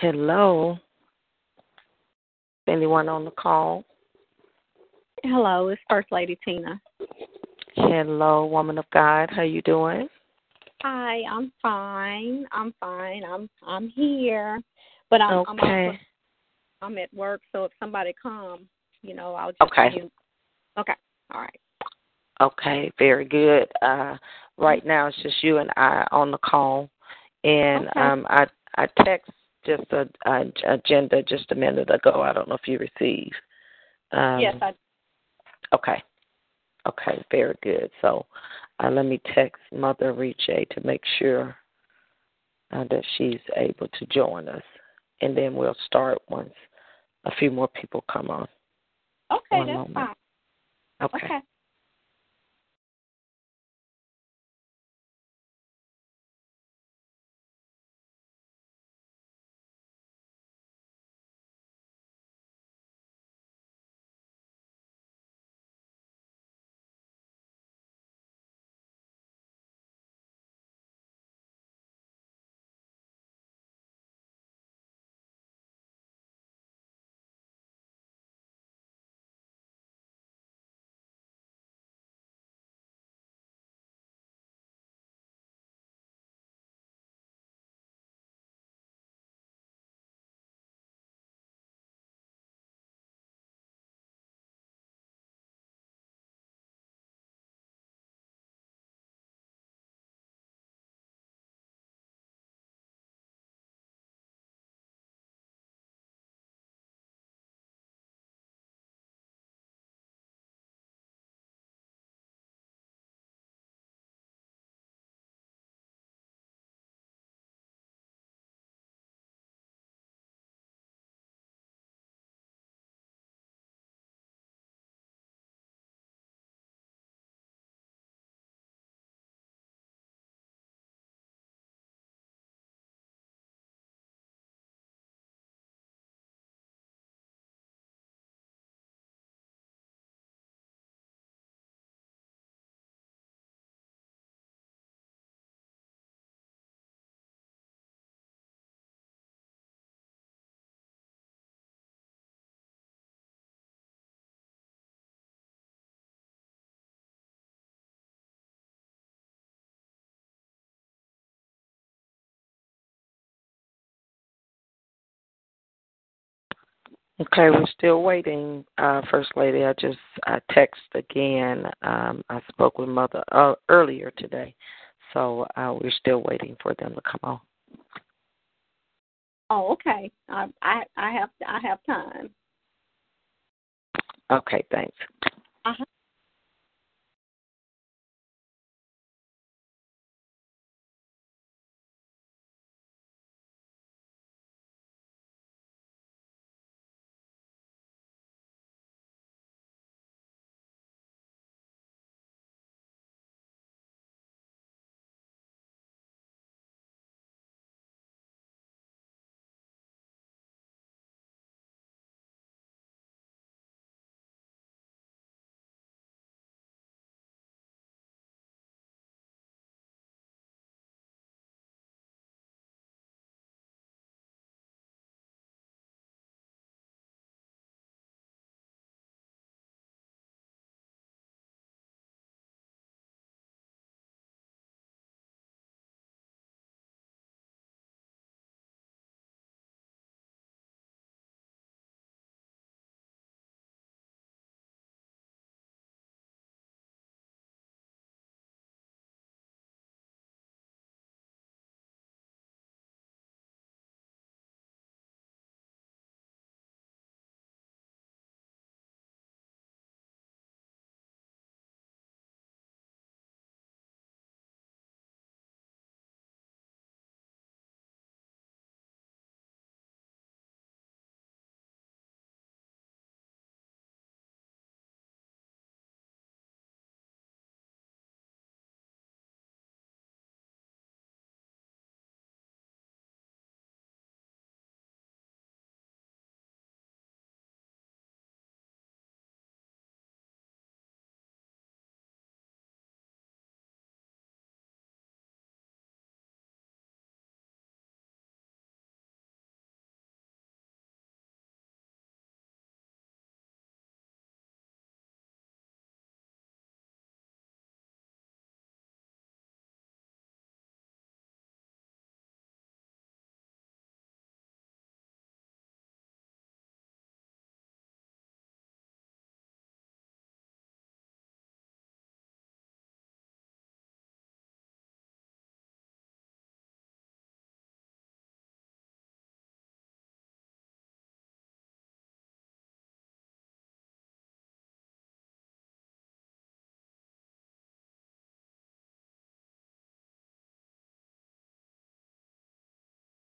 Hello. Anyone on the call? Hello, it's First Lady Tina. Hello, woman of God. How you doing? Hi, I'm fine. I'm fine. I'm I'm here, but I'm okay. I'm, also, I'm at work. So if somebody comes, you know, I'll just Okay. You, okay. All right. Okay, very good. Uh, right now it's just you and I on the call, and Okay. um, I I text just a, a agenda just a minute ago. I don't know if you received. Um, yes, I. Okay. Okay, very good. So uh, let me text Mother Riche to make sure uh, that she's able to join us, and then we'll start once a few more people come on. Okay, One that's moment. fine. Okay. Okay. Okay, we're still waiting, uh, First Lady. I just I text again. Um, I spoke with Mother uh, earlier today, so uh, we're still waiting for them to come on. Oh, okay. I I I have I have time. Okay, thanks. Uh-huh.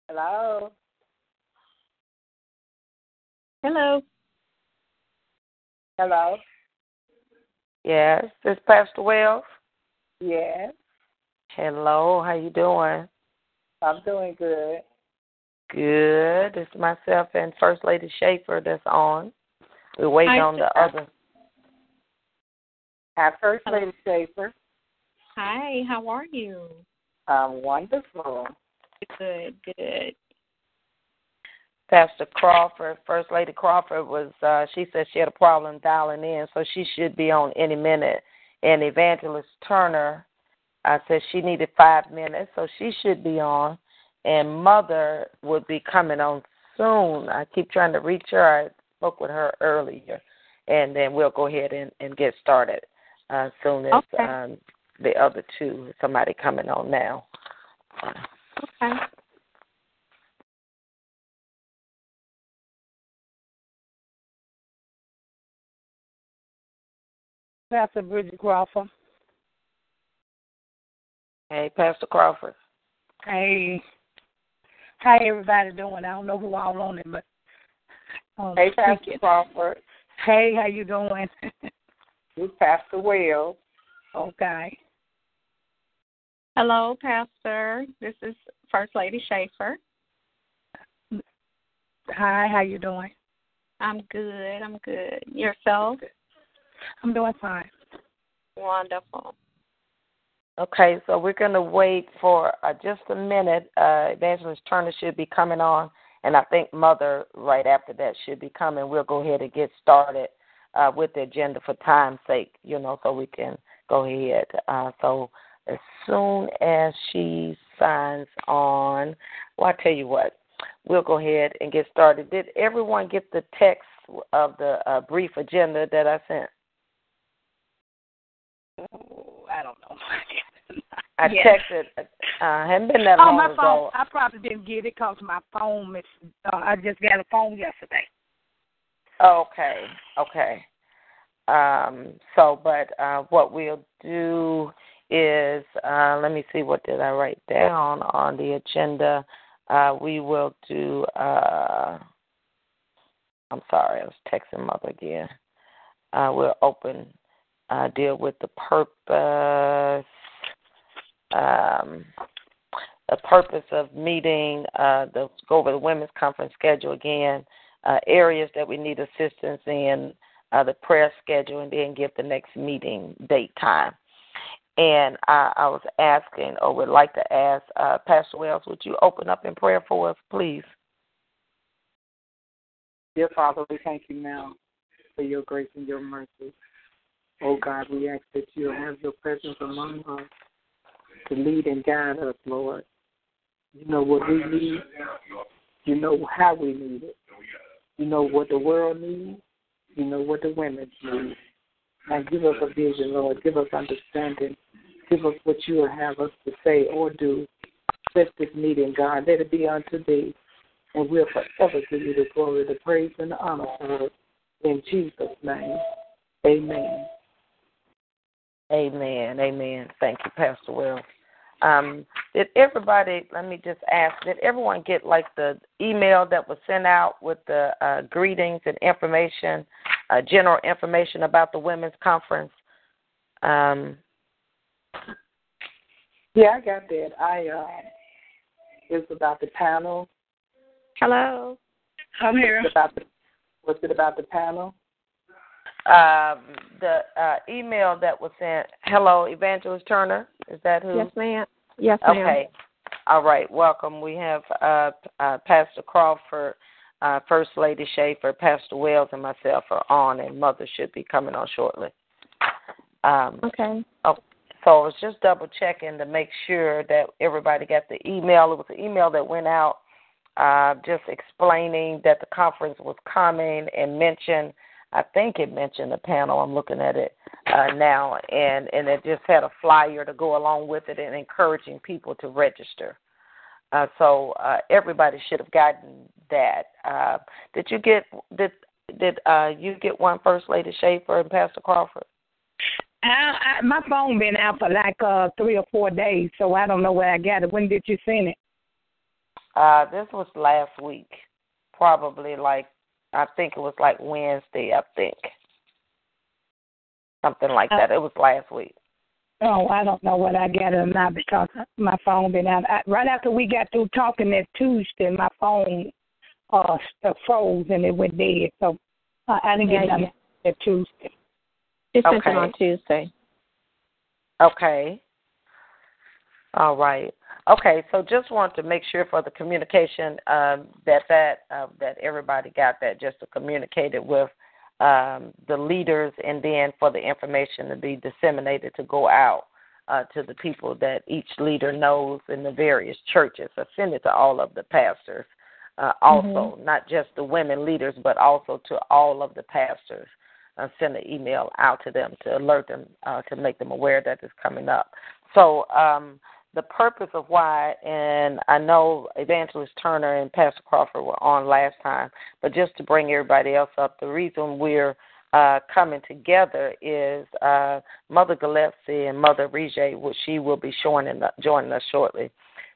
Hello. Hello. Hello. Yes, this Pastor Wells. Yes, Hello, how you doing? I'm doing good. Good. It's myself and First Lady Schaefer that's on. We're waiting Hi, on the sister. other. Hi, First Hello. Lady Schaefer. Hi. How are you? I'm wonderful. Good. Good. Pastor Crawford, First Lady Crawford was uh she said she had a problem dialing in, so she should be on any minute. And Evangelist Turner, I said she needed five minutes, so she should be on. And Mother would be coming on soon. I keep trying to reach her. I spoke with her earlier. And then we'll go ahead and, and get started uh, as soon as Okay. um, the other two, somebody coming on now. Okay. Pastor Bridget Crawford. Hey, Pastor Crawford. Hey, how everybody doing? I don't know who all on it, but um, Hey, Pastor speaking. Crawford. Hey, how you doing? This Pastor Wells. okay. Hello, Pastor. This is First Lady Schaefer. Hi, how you doing? I'm good. I'm good. Yourself? I'm doing fine. Wonderful. Okay, so we're going to wait for uh, just a minute. Uh, Evangelist Turner should be coming on, and I think Mother right after that should be coming. We'll go ahead and get started uh, with the agenda for time's sake, you know, so we can go ahead. Uh, so as soon as she signs on, well, I tell you what, we'll go ahead and get started. Did everyone get the text of the uh, brief agenda that I sent? Oh, I don't know. I Yeah. it. Uh, hadn't been that Oh, long my ago. phone. I probably didn't get it because my phone is. Uh, I just got a phone yesterday. Okay, okay. Um, so, but uh, what we'll do is, uh, let me see, what did I write down on the agenda? Uh, we will do, uh, I'm sorry, I was texting Mother again. Uh, we'll open, uh, deal with the purpose, um, the purpose of meeting, uh, the, go over the women's conference schedule again uh, areas that we need assistance in, uh, the prayer schedule, and then give the next meeting date time. And I, I was asking, or would like to ask, uh, Pastor Wells, would you open up in prayer for us, please? Dear Father, we thank you now for your grace and your mercy. Oh God, we ask that you have your presence among us to lead and guide us, Lord. You know what we need. You know how we need it. You know what the world needs. You know what the women need. And give us a vision, Lord. Give us understanding. Give us what you will have us to say or do. Bless this meeting, God. Let it be unto thee. And we'll forever give you the glory, the praise, and the honor for it. In Jesus' name. Amen. Amen. Amen. Thank you, Pastor Will. Um, did everybody, let me just ask, did everyone get like the email that was sent out with the uh, greetings and information, uh, general information about the women's conference? Um, Yeah, I got that. I uh it's about the panel. Hello. I'm here. It's about the what's it about the panel? um, the uh, email that was sent, hello, Evangelist Turner, is that who? Yes, ma'am. Yes, ma'am. Okay. All right. Welcome. We have uh, uh, Pastor Crawford, uh, First Lady Schaefer, Pastor Wells, and myself are on, and Mother should be coming on shortly. Um, Okay. so I was just double checking to make sure that everybody got the email. It was an email that went out uh, just explaining that the conference was coming and mentioned. I think it mentioned the panel. I'm looking at it uh, now, and and it just had a flyer to go along with it and encouraging people to register. Uh, so uh, everybody should have gotten that. Uh, did you get did did uh, you get one, First Lady Schaefer and Pastor Crawford? I, I, my phone been out for like uh three or four days, so I don't know where I got it. When did you send it? Uh, this was last week, probably like I think it was like Wednesday. I think something like that. It was last week. Oh, I don't know what I got it or not because my phone been out. I, right after we got through talking that Tuesday, my phone uh froze and it went dead. So uh, I didn't get Yeah, that Tuesday. She sent Okay. it on Tuesday. Okay. All right. Okay, so just want to make sure for the communication um, that that uh, that everybody got that just to communicate it with um, the leaders, and then for the information to be disseminated to go out uh, to the people that each leader knows in the various churches. So send it to all of the pastors, uh, also not just the women leaders, but also to all of the pastors. Uh, send an email out to them to alert them uh, to make them aware that it's coming up. So um, the purpose of why, and I know Evangelist Turner and Pastor Crawford were on last time, but just to bring everybody else up, the reason we're uh, coming together is uh, Mother Gillespie and Mother Rije, which she will be joining, joining us shortly.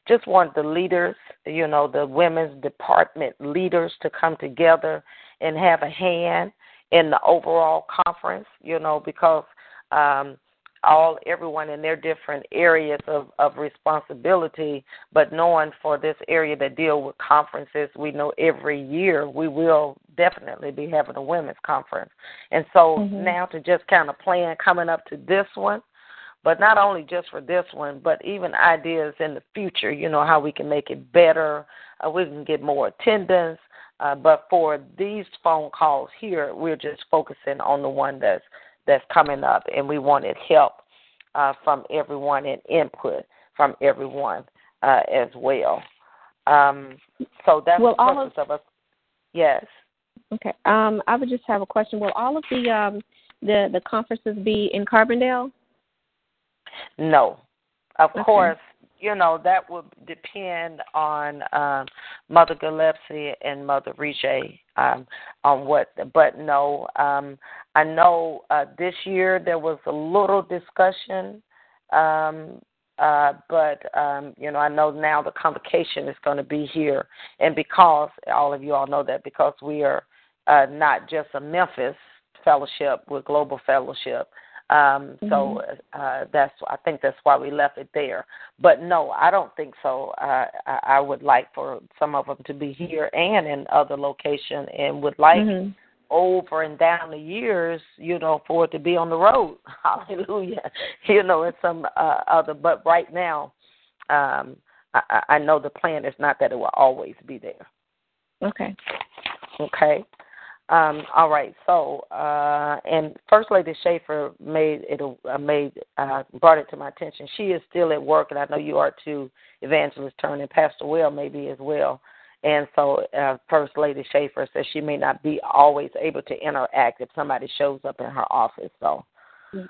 Just want the leaders, you know, the women's department leaders to come together and have a hand in the overall conference, you know, because um, all everyone in their different areas of, of responsibility, but knowing for this area that deal with conferences, we know every year we will definitely be having a women's conference. And so Mhm. now to just kind of plan coming up to this one, but not only just for this one, but even ideas in the future, you know, how we can make it better, uh, we can get more attendance. Uh, but for these phone calls here, we're just focusing on the one that's that's coming up, and we wanted help uh, from everyone and input from everyone uh, as well. Um, so that's Well, the purpose of us. Yes. Okay. Um, I would just have a question. Will all of the um the the conferences be in Carbondale? No. Of Okay. course, you know, that would depend on um, Mother Gillespie and Mother Rije um, on what, but no. Um, I know uh, this year there was a little discussion, um, uh, but, um, you know, I know now the convocation is going to be here. And because, all of you all know that, because we are uh, not just a Memphis fellowship, we're global fellowship. Um, So uh, that's I think that's why we left it there. But no, I don't think so. Uh, I, I would like for some of them to be here and in other location, and would like Mhm. Over and down the years, you know, for it to be on the road. Hallelujah. You know, and some uh, other. But right now, um, I, I know the plan is not that it will always be there. Okay. Okay. Um, all right. So, uh, and First Lady Schaefer made it. Uh, made uh, brought it to my attention. She is still at work, and I know you are too, Evangelist Turn and Pastor Will maybe as well. And so, uh, First Lady Schaefer says she may not be always able to interact if somebody shows up in her office. So,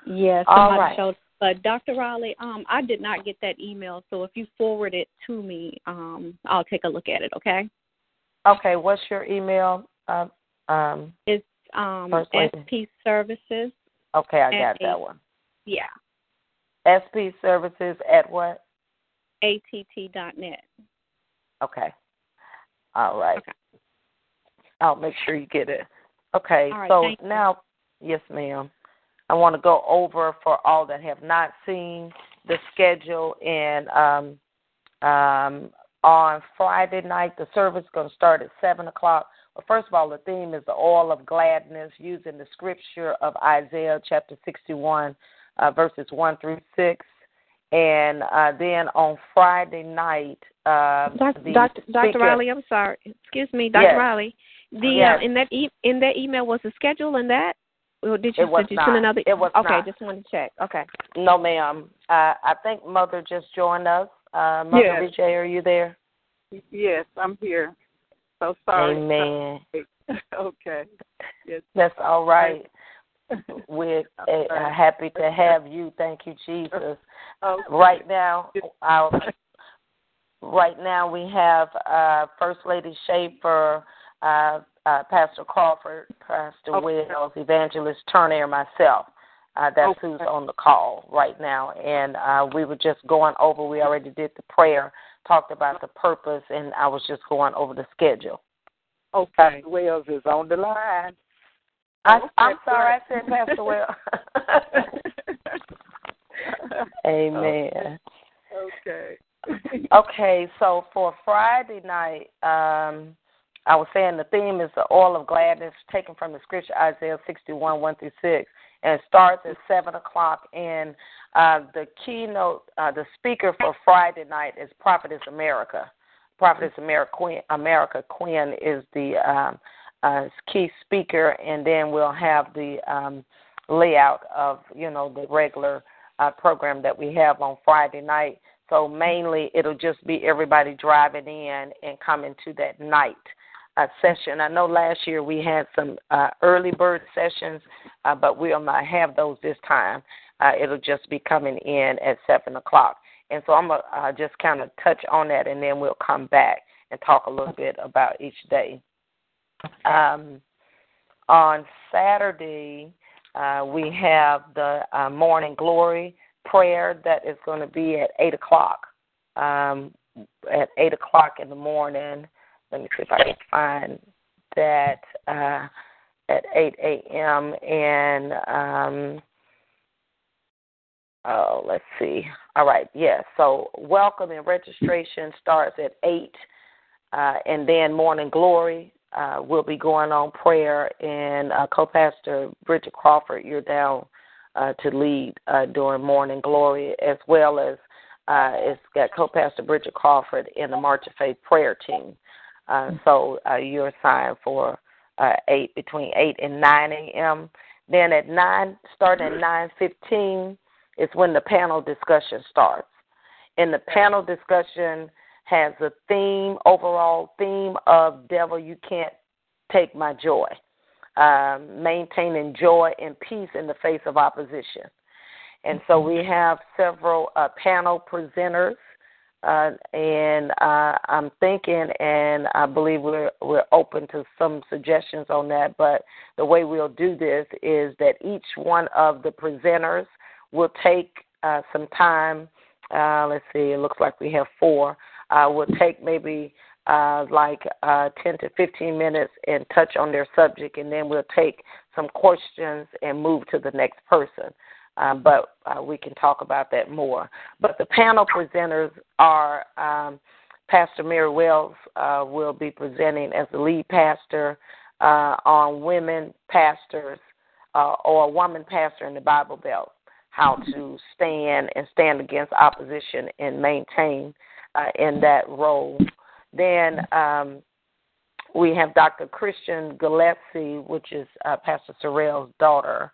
Yes, somebody right. showed. But Dr. Riley, um, I did not get that email, so if you forward it to me, um, I'll take a look at it. Okay. okay. What's your email? Uh, um, It's um. SP Services. okay, I got that one. Yeah. SP Services at what? att.net. Okay. All right. Okay. I'll make sure you get it. Okay. Right, so thank you. now, yes, ma'am. I want to go over for all that have not seen the schedule and um, um, on Friday night the service is going to start at seven o'clock. Well, first of all, the theme is the oil of gladness, using the scripture of Isaiah chapter sixty-one, uh, verses one through six. And uh, then on Friday night, uh, Doc- the Dr. Dr. Riley, I'm sorry. Excuse me, Dr. Yes. Riley. The Yes. uh, in that e- in that email was the schedule in that, or did you It was did you not. send another? It was okay. not. Just wanted to check. Okay. No, ma'am. Uh, I think Mother just joined us. Uh, Mother Yes. Vijay, are you there? Yes, I'm here. So sorry. Amen. okay. Yes. That's all right. We're uh, happy to have you. Thank you, Jesus. Okay. Right now, our, right now we have uh, First Lady Schaefer, uh, uh, Pastor Crawford, Pastor Okay. Wells, Evangelist Turner, myself. Uh, that's Okay. who's on the call right now. And uh, we were just going over, we already did the prayer, talked about the purpose, and I was just going over the schedule. Okay. Wells is on the line. I, Okay, I'm sorry, I great. said Pastor Wells. Amen. okay. Okay, so for Friday night, um, I was saying the theme is the oil of gladness, taken from the scripture Isaiah 61, 1 through 6, and it starts at 7 o'clock. And uh, the keynote, uh, the speaker for Friday night is Prophetess America. Prophetess America Quinn, America Quinn is the um, uh, key speaker, and then we'll have the um, layout of, you know, the regular uh, program that we have on Friday night. So mainly it'll just be everybody driving in and coming to that night uh, session. I know last year we had some uh, early bird sessions, uh, but we'll not have those this time. Uh, it'll just be coming in at 7 o'clock. And so I'm to uh, just kind of touch on that and then we'll come back and talk a little bit about each day. Um, on Saturday, uh, we have the uh, morning glory prayer that is going to be at 8 o'clock. Um, at 8 o'clock in the morning. Let me see if I can find that uh, at 8 a.m. And, um, oh, let's see. All right, yes. So welcome and registration starts at 8. Uh, and then morning glory uh, will be going on prayer. And uh, co-pastor Bridget Crawford, you're down uh, to lead uh, during morning glory, as well as uh, it's got co-pastor Bridget Crawford in the March of Faith prayer team. Uh, so uh, you're assigned for uh, eight between eight and nine a.m. Then at nine, starting at nine fifteen, is when the panel discussion starts. In the panel discussion, has a theme, overall theme of devil, you can't take my joy. Um, maintaining joy and peace in the face of opposition. And so we have several uh, panel presenters, uh, and uh, I'm thinking, and I believe we're we're open to some suggestions on that. But the way we'll do this is that each one of the presenters will take uh, some time. Uh, let's see, it looks like we have four. Uh, will take maybe uh, like uh, 10 to 15 minutes and touch on their subject, and then we'll take some questions and move to the next person. Um, but uh, we can talk about that more. But the panel presenters are um, Pastor Mary Wells uh, will be presenting as the lead pastor uh, on women pastors uh, or a woman pastor in the Bible Belt, how to stand and stand against opposition and maintain uh, in that role. Then um, we have Dr. Christian Gillespie, which is uh, Pastor Sorrell's daughter.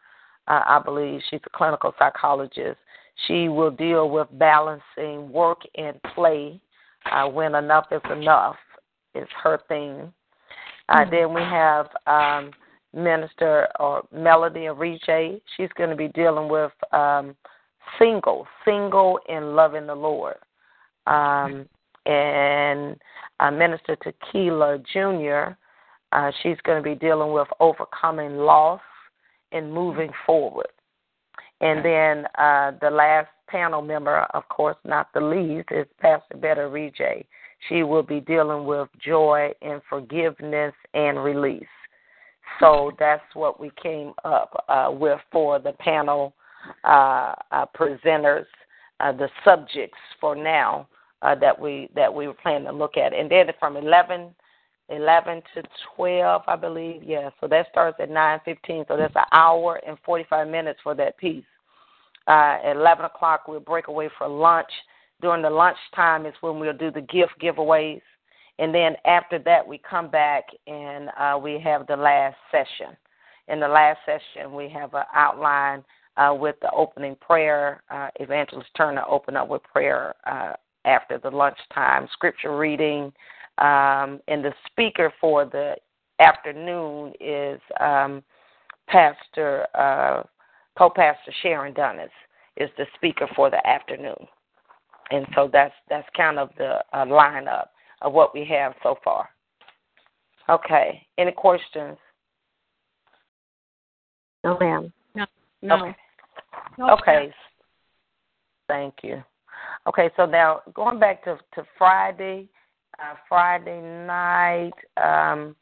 Uh, I believe she's a clinical psychologist. She will deal with balancing work and play uh, when enough is enough is her thing. Uh, mm-hmm. Then we have um, Minister or Melody Ariche. She's going to be dealing with um, single, single and loving the Lord. Um, and uh, Minister Tequila Jr., uh, she's going to be dealing with overcoming loss and moving forward. And then uh, the last panel member, of course, not the least, is Pastor Betta Rije. She will be dealing with joy and forgiveness and release. So that's what we came up uh, with for the panel uh, uh, presenters, uh, the subjects for now uh, that we that we were planning to look at. And then from 11 11 to 12, I believe. Yeah, so that starts at 9:15. So that's an hour and 45 minutes for that piece. Uh, at 11 o'clock, we'll break away for lunch. During the lunch time is when we'll do the gift giveaways, and then after that, we come back and uh, we have the last session. In the last session, we have an outline uh, with the opening prayer. Uh, Evangelist Turner open up with prayer uh, after the lunchtime, scripture reading um, and the speaker for the afternoon is um, Pastor, uh, co-pastor Sharon Dunnis is the speaker for the afternoon, and so that's that's kind of the uh, lineup of what we have so far. Okay, any questions? No, ma'am. No. no. Okay. No, okay. Thank you. Okay, so now going back to to Friday, uh, Friday night. Um,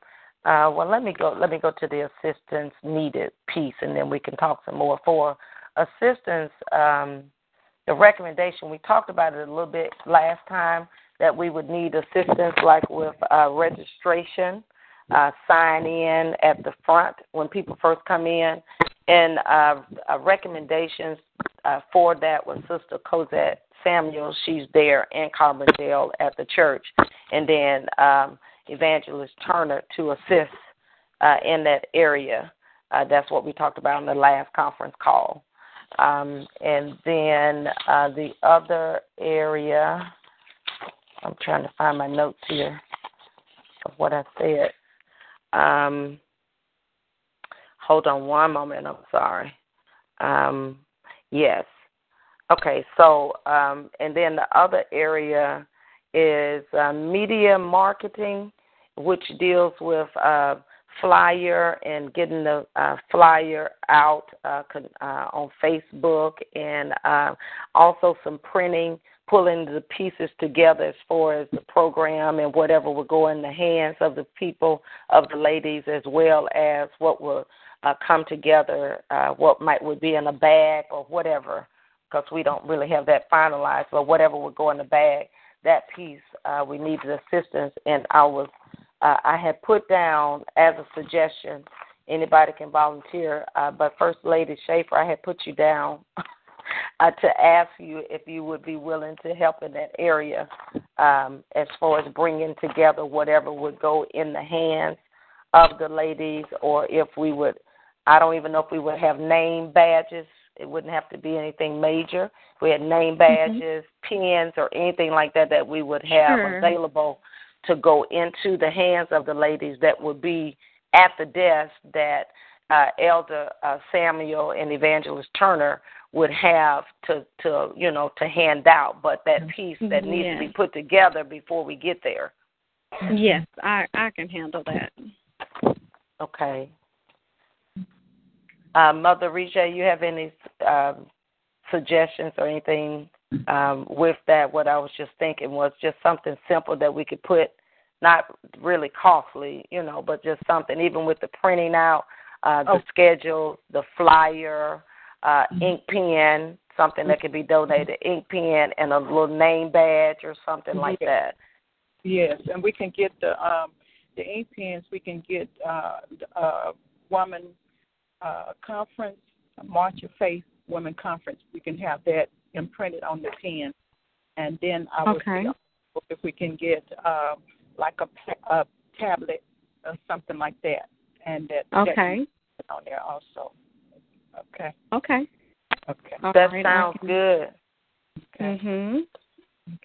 uh, well, let me go. Let me go to the assistance needed piece, and then we can talk some more. For assistance, um, the recommendation we talked about it a little bit last time that we would need assistance, like with uh, registration, uh, sign in at the front when people first come in, and uh, uh, recommendations uh, for that was Sister Cosette Samuel. She's there in Carbondale at the church, and then um, Evangelist Turner to assist uh, in that area. Uh, that's what we talked about in the last conference call. Um, and then uh, the other area, I'm trying to find my notes here of what I said. Um, hold on one moment. I'm sorry. Um, yes. Okay, so um, and then the other area is uh, media marketing, which deals with uh, flyer and getting the uh, flyer out uh, uh, on Facebook, and uh, also some printing, pulling the pieces together as far as the program and whatever will go in the hands of the people, of the ladies, as well as what will come together, what might would be in a bag or whatever because we don't really have that finalized. But whatever would go in the bag, that piece uh, we needed assistance, and I was uh, I had put down as a suggestion. Anybody can volunteer, uh, but First Lady Schaefer, I had put you down uh, to ask you if you would be willing to help in that area, um, as far as bringing together whatever would go in the hands of the ladies, or if we would. I don't even know if we would have name badges it wouldn't have to be anything major. We had name mm-hmm. badges, pens or anything like that that we would have Sure. available to go into the hands of the ladies that would be at the desk that uh, Elder uh, Samuel and Evangelist Turner would have to to you know to hand out, but that piece that needs to be put together before we get there. Yes, I I can handle that. Okay. Uh, Mother Risha, you have any um, suggestions or anything um, with that? What I was just thinking was just something simple that we could put, not really costly, you know, but just something, even with the printing out, uh, the Oh. schedule, the flyer, uh, ink pen, something that could be donated, ink pen, and a little name badge or something like that. Yes, and we can get the um the ink pens. We can get uh, the, uh woman uh conference, March of Faith Women Conference. We can have that imprinted on the pen, and then I would Okay. see if we can get uh, like a, pa- a tablet or something like that, and that that Okay. can be on there also. Okay. Okay. Okay. All That right, sounds can- good. Okay. Mhm.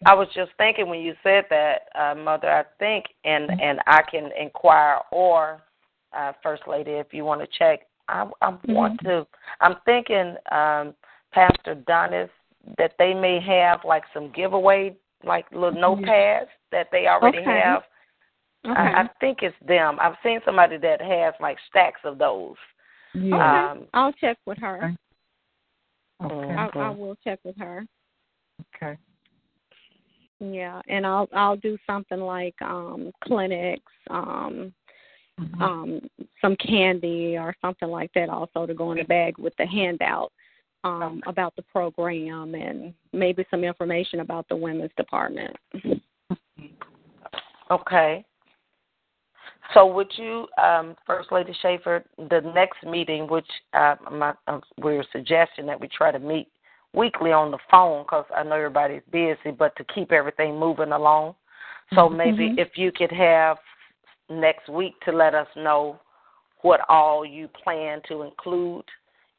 I was just thinking when you said that, uh, Mother. I think, and and I can inquire, or uh, First Lady, if you want to check. I, I want to. I'm thinking, um, Pastor Donis, that they may have like some giveaway, like little notepads that they already Okay. have. Okay. I, I think it's them. I've seen somebody that has like stacks of those. Yeah. Um, I'll check with her. Okay. I, I will check with her. Okay. Yeah, and I'll I'll do something like um Kleenex, um Mhm. um some candy or something like that also to go in the bag with the handout um about the program and maybe some information about the women's department. Okay. So would you, um, First Lady Schaefer, the next meeting, which uh, my, uh, we're suggesting that we try to meet weekly on the phone because I know everybody's busy, but to keep everything moving along. So maybe Mhm. if you could have next week to let us know what all you plan to include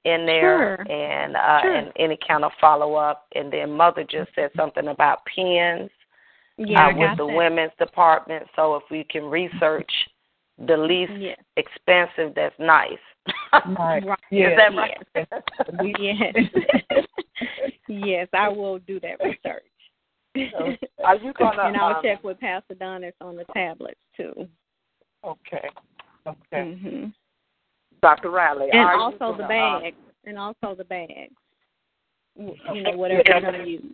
in there Sure. and uh, Sure. and any kind of follow up. And then Mother just said something about pens Yeah, uh, with the that. women's department. So if we can research the least Yes. expensive, that's nice. Right. Right. Yeah. Is that right? Yes. yes, I will do that research. Are you gonna? and I'll um, check with Pastor Donis on the tablets too. Okay. Okay. hmm Dr. Riley. And are you also the gonna, uh, bags. And also the bags. W- You know, whatever you're gonna use.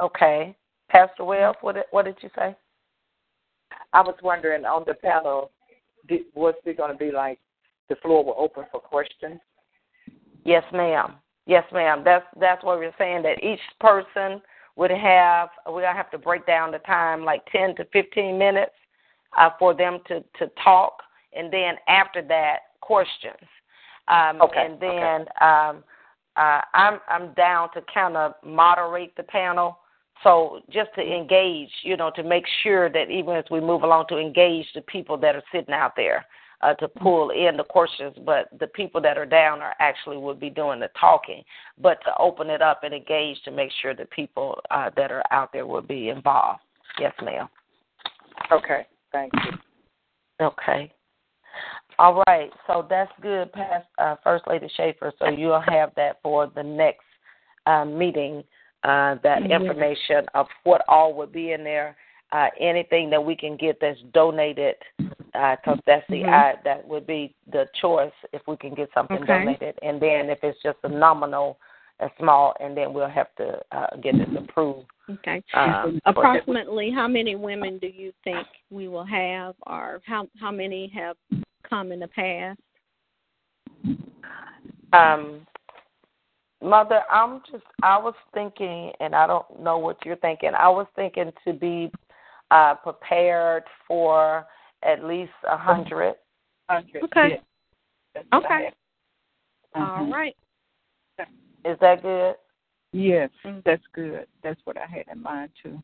okay. Pastor Wells, what did, what did you say? I was wondering on the panel, did, was it going to be like the floor will open for questions? Yes, ma'am. Yes, ma'am. That's that's what we're saying that each person would have we're gonna have to break down the time like ten to fifteen minutes uh, for them to to talk, and then after that questions. Um, Okay, And then um, uh, I'm I'm down to kind of moderate the panel. So just to engage, you know, to make sure that even as we move along, to engage the people that are sitting out there, uh, to pull in the questions, but the people that are down are actually would be doing the talking. But to open it up and engage to make sure the people uh, that are out there will be involved. Yes, ma'am. Okay. Thank you. Okay. All right. So that's good, past uh, First Lady Schaefer. So you'll have that for the next uh, meeting. Uh, that Mhm. information of what all would be in there. Uh, anything that we can get that's donated, because that's the Mhm. uh, that would be the choice if we can get something Okay. donated. And then if it's just a nominal, a small, and then we'll have to uh, get this approved. Okay. Um, Approximately how many women do you think we will have or how how many have come in the past? Um, Mother, I'm just, I was thinking, and I don't know what you're thinking, I was thinking to be uh, prepared for at least a 100. Hundred. Okay. yeah. That's what I Okay. had. All Mhm. right. Is that good? Yes, Mhm. that's good. That's what I had in mind too.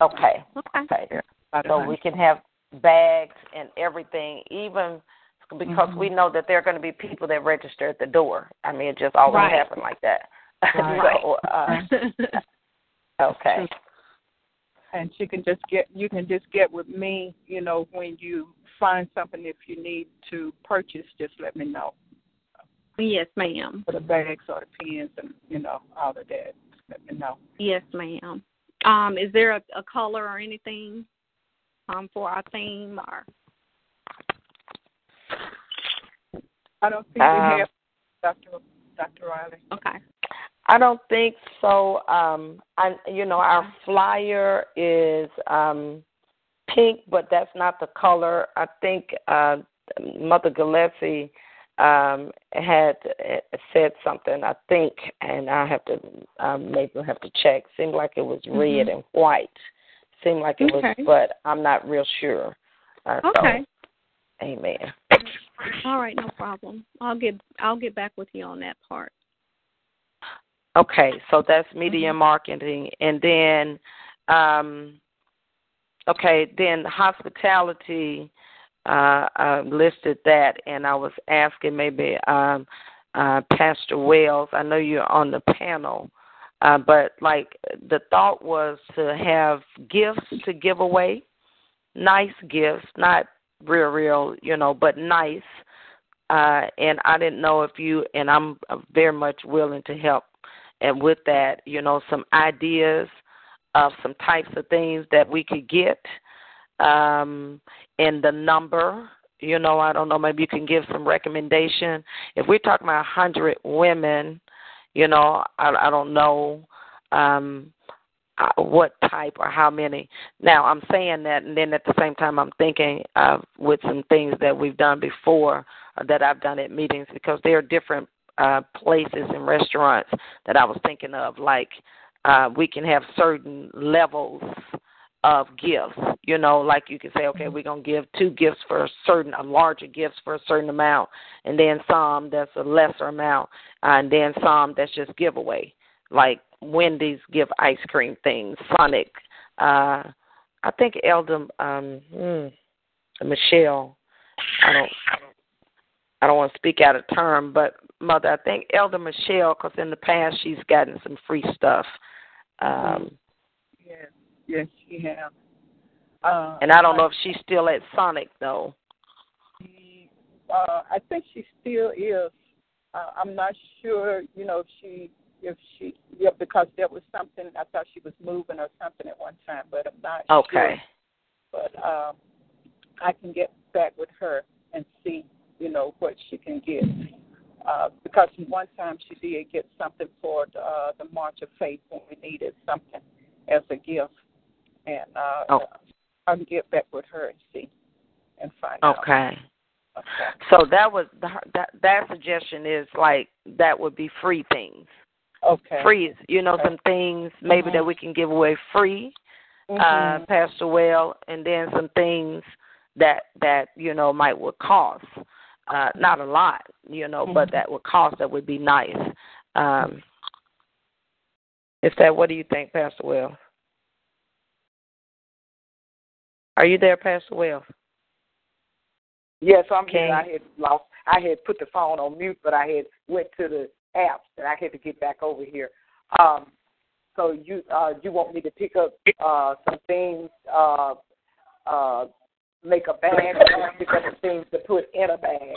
Okay. Okay. Okay. So we can have bags and everything, even because Mhm. we know that there are going to be people that register at the door. I mean, it just always Right. happen like that. Right. so, uh, okay. And she can just get you can just get with me, you know, when you find something if you need to purchase, just let me know. Yes, ma'am. For the bags or the pens and you know, all of that. Let me know. Yes, ma'am. Um, is there a, a color or anything um for our theme or I don't think um, we have Dr. Dr. Riley. Okay. I don't think so. Um, I, you know, our flyer is um, pink, but that's not the color. I think uh, Mother Gillespie um, had uh, said something. I think, and I have to um, maybe have to check. Seemed like it was red mm-hmm. and white. Seemed like it okay. was, but I'm not real sure. Uh, okay. So, amen. All right, no problem. I'll get I'll get back with you on that part. Okay, so that's media mm-hmm. marketing, and then, um, okay, then hospitality. Uh, uh, listed that, and I was asking maybe um, uh, Pastor Wells. I know you're on the panel, uh, but like the thought was to have gifts to give away, nice gifts, not real, real, you know, but nice. Uh, and I didn't know if you, and I'm very much willing to help. And with that, you know, some ideas of some types of things that we could get, um, and the number. You know, I don't know. Maybe you can give some recommendation. If we're talking about a hundred women, you know, I, I don't know. Um, uh, what type or how many. Now I'm saying that, and then at the same time I'm thinking of with some things that we've done before uh, that I've done at meetings because there are different uh, places and restaurants that I was thinking of. Like uh, we can have certain levels of gifts. You know, like you can say, okay, we're gonna give two gifts for a certain, a larger gifts for a certain amount, and then some that's a lesser amount, uh, and then some that's just giveaway. Like Wendy's give ice cream things, Sonic. Uh, I think Elder um, hmm, Michelle. I don't. I don't want to speak out of term, but mother, I think Elder Michelle, because in the past she's gotten some free stuff. Um, yes, yes, she has. Uh, and I don't know if she's still at Sonic though. Uh, I think she still is. Uh, I'm not sure, you know, if she if she yeah because there was something I thought she was moving or something at one time, but I'm not okay. sure. But um, I can get back with her and see you know what she can get. Uh, because one time she did get something for the, uh, the March of Faith when we needed something as a gift, and uh, oh. I'll get back with her and see and find okay. out. Okay. So that was the, that that suggestion is like that would be free things. Okay. Free, you know, okay. some things maybe mm-hmm. that we can give away free, mm-hmm. uh, Pastor Well, and then some things that that you know might would cost. Uh, not a lot, you know, mm-hmm. but that would cost that would be nice. Um, is that what do you think, Pastor Wells? Are you there, Pastor Wells? Yes, I'm here. I had lost. I had put the phone on mute, but I had went to the apps, and I had to get back over here. Um, so you uh, you want me to pick up uh, some things, uh, uh, make a bag, or pick up some things to put in a bag,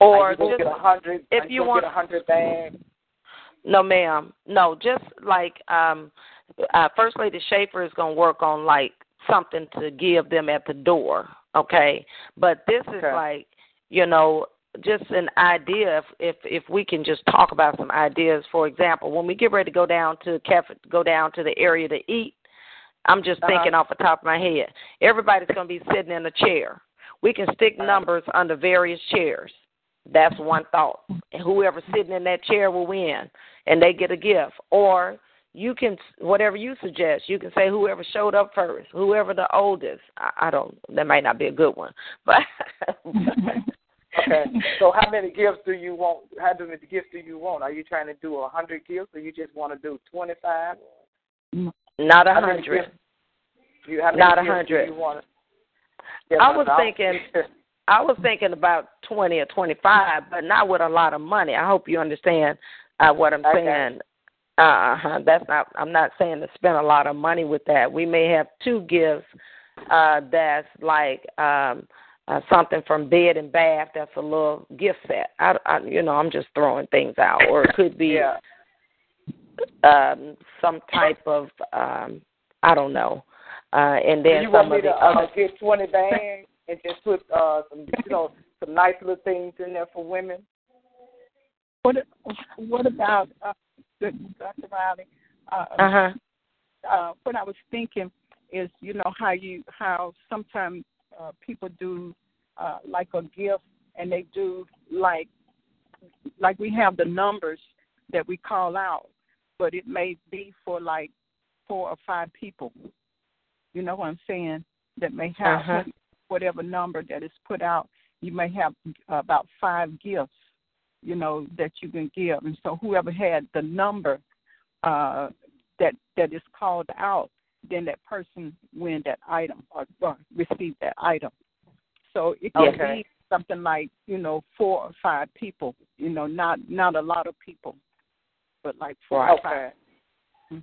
or just get a hundred. If you want a hundred bags. No, ma'am. No, just like um, uh, First Lady Schaefer is going to work on like something to give them at the door. Okay, but this is okay. like you know just an idea if if if we can just talk about some ideas. For example when we get ready to go down to cafe go down to the area to eat i'm just uh-huh. thinking off the top of my head. Everybody's going to be sitting in a chair. We can stick numbers under various chairs. That's one thought. And whoever's sitting in that chair will win and they get a gift. Or you can whatever you suggest you can say whoever showed up first whoever the oldest i, I don't that might not be a good one but Okay. So how many gifts do you want? How many gifts do you want? Are you trying to do a hundred gifts, or you just want to do twenty five? Not a hundred. You have Not a hundred. Yes, I was thinking. I was thinking about twenty or twenty five, but not with a lot of money. I hope you understand. Uh, what I'm saying, uh huh. That's not. I'm not saying to spend a lot of money with that. We may have two gifts uh that's like um uh, something from bed and bath that's a little gift set. I, I you know, I'm just throwing things out, or it could be yeah. um some type of um I don't know. Uh and then you some want me of the to uh, other get twenty bags and just put uh some you know some nice little things in there for women. What what about uh, Dr. Riley? Uh, uh-huh. uh, what I was thinking is, you know, how you how sometimes uh, people do uh, like a gift, and they do like like we have the numbers that we call out, but it may be for like four or five people. You know what I'm saying? That may have Uh-huh. whatever number that is put out. You may have about five gifts, you know, that you can give, and so whoever had the number uh, that that is called out, then that person win that item or, or receive that item. So it could Okay. be something like you know four or five people, you know, not not a lot of people, but like four or Okay. five.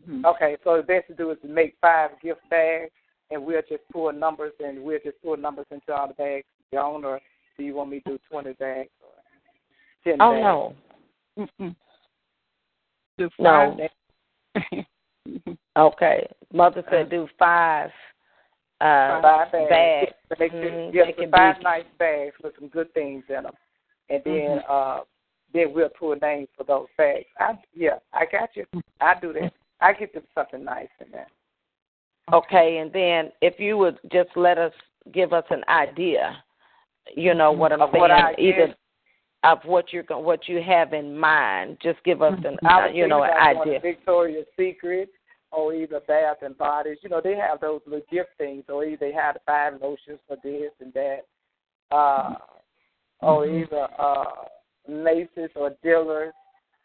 hmm Okay, so the best to do is to make five gift bags, and we'll just pull numbers, and we'll just pull numbers into all the bags. Joan, or do you want me to do twenty bags Oh no. Do No. five days. Okay. Mother said do five uh five bags. bags. Make Mhm, yes, they five be- nice bags with some good things in them, and then Mm-hmm. uh, then we'll pull names for those bags. I yeah, I got you. I do that. I get them something nice in there. Okay, and then if you would just let us give us an idea, you know what I'm Of saying, what either? Of what you're what you have in mind. Just give us an I uh, you know an idea. Victoria's Secret or either Bath and Bodies. You know, they have those little gift things, or either they have the five lotions for this and that, uh, or Mm-hmm. either uh, Macy's or Dillard's,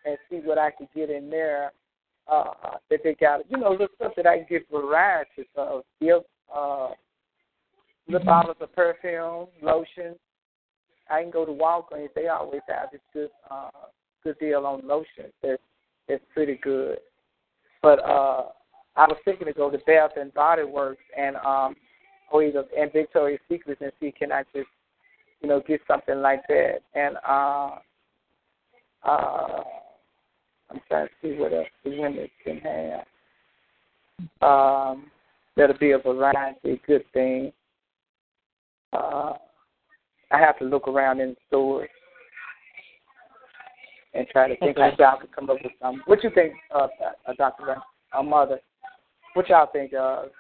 and see what I could get in there. Uh, that they got, you know, little stuff that I can get varieties of. Give uh, little Mm-hmm. bottles of perfume, lotion. I can go to Walgreens. They always have this good, uh, good deal on lotion. That's that's pretty good. But uh, I was thinking to go to Bath and Body Works and um, or either and Victoria's Secret and see can I just you know get something like that. And uh, uh, I'm trying to see what else the women can have. Um, that'll be a variety, good thing. Uh, I have to look around in the stores and try to think Okay. if y'all could come up with something. What you think, uh, uh Dr. Ray, our mother? What y'all think of?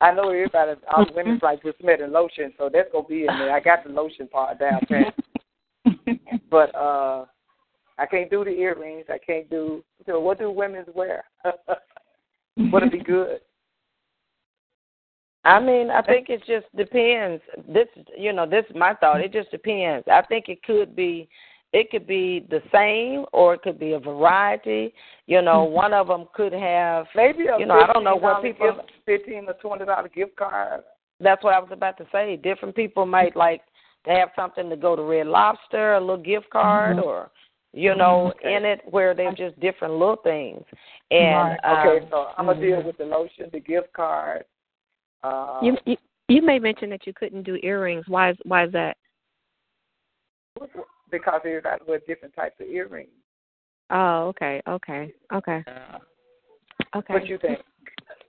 I know everybody, all the women's like just met and lotion, so that's gonna be in there. I got the lotion part down pat, but uh, I can't do the earrings. I can't do. So what do women's wear? What would it be good? I mean, I think it just depends. This, you know, this is my thought. It just depends. I think it could be, it could be the same, or it could be a variety. You know, one of them could have, Maybe a you know, I don't know what people. gift, fifteen or twenty dollar gift card. That's what I was about to say. Different people might like to have something to go to Red Lobster, a little gift card, or you know, Okay. in it where they're just different little things. And okay, um, so I'm gonna deal mhm. with the lotion, the gift card. Uh, You, you you may mention that you couldn't do earrings. Why is why is that? because everybody wear different types of earrings. Oh, okay, okay, okay, okay. What you think?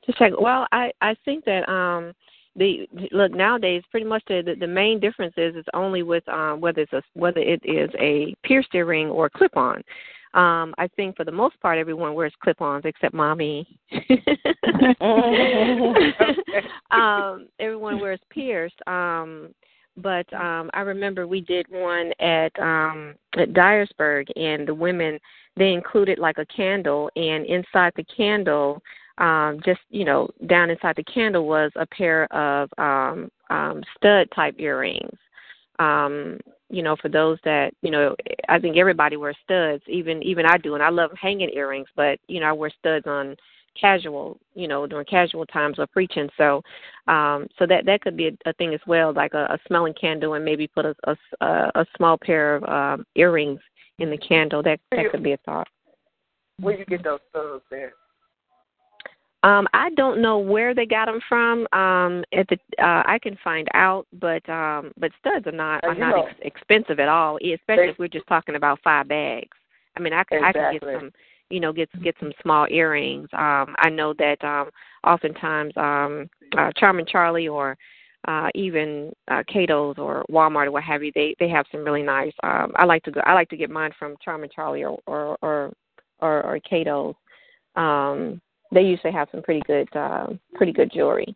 Just check. Well, I I think that um the look nowadays pretty much the the, the main difference is is only with um whether it's a whether it is a pierced earring or clip on. Um, I think for the most part everyone wears clip ons except mommy. um, everyone wears pierced. Um but um I remember we did one at um at Dyersburg and the women they included like a candle and inside the candle um just you know down inside the candle was a pair of um um stud type earrings um you know for those that you know i think everybody wears studs even even i do and i love hanging earrings but you know i wear studs on casual you know during casual times of preaching so um so that that could be a, a thing as well like a, a smelling candle and maybe put a a, a small pair of um earrings in the candle. That that could be a thought. Where you get those studs there? Um, I don't know where they got them from. Um, at the uh, I can find out, but um, but studs are not are not ex- expensive at all, especially if we're just talking about five bags. I mean, I can exactly. I can get some, you know, get get some small earrings. Um, I know that um, oftentimes um, uh, Charming Charlie or uh, even uh, Cato's or Walmart or what have you, they they have some really nice. Um, I like to go. I like to get mine from Charming Charlie or or or or, or Cato's. Um, they usually have some pretty good uh, pretty good jewelry.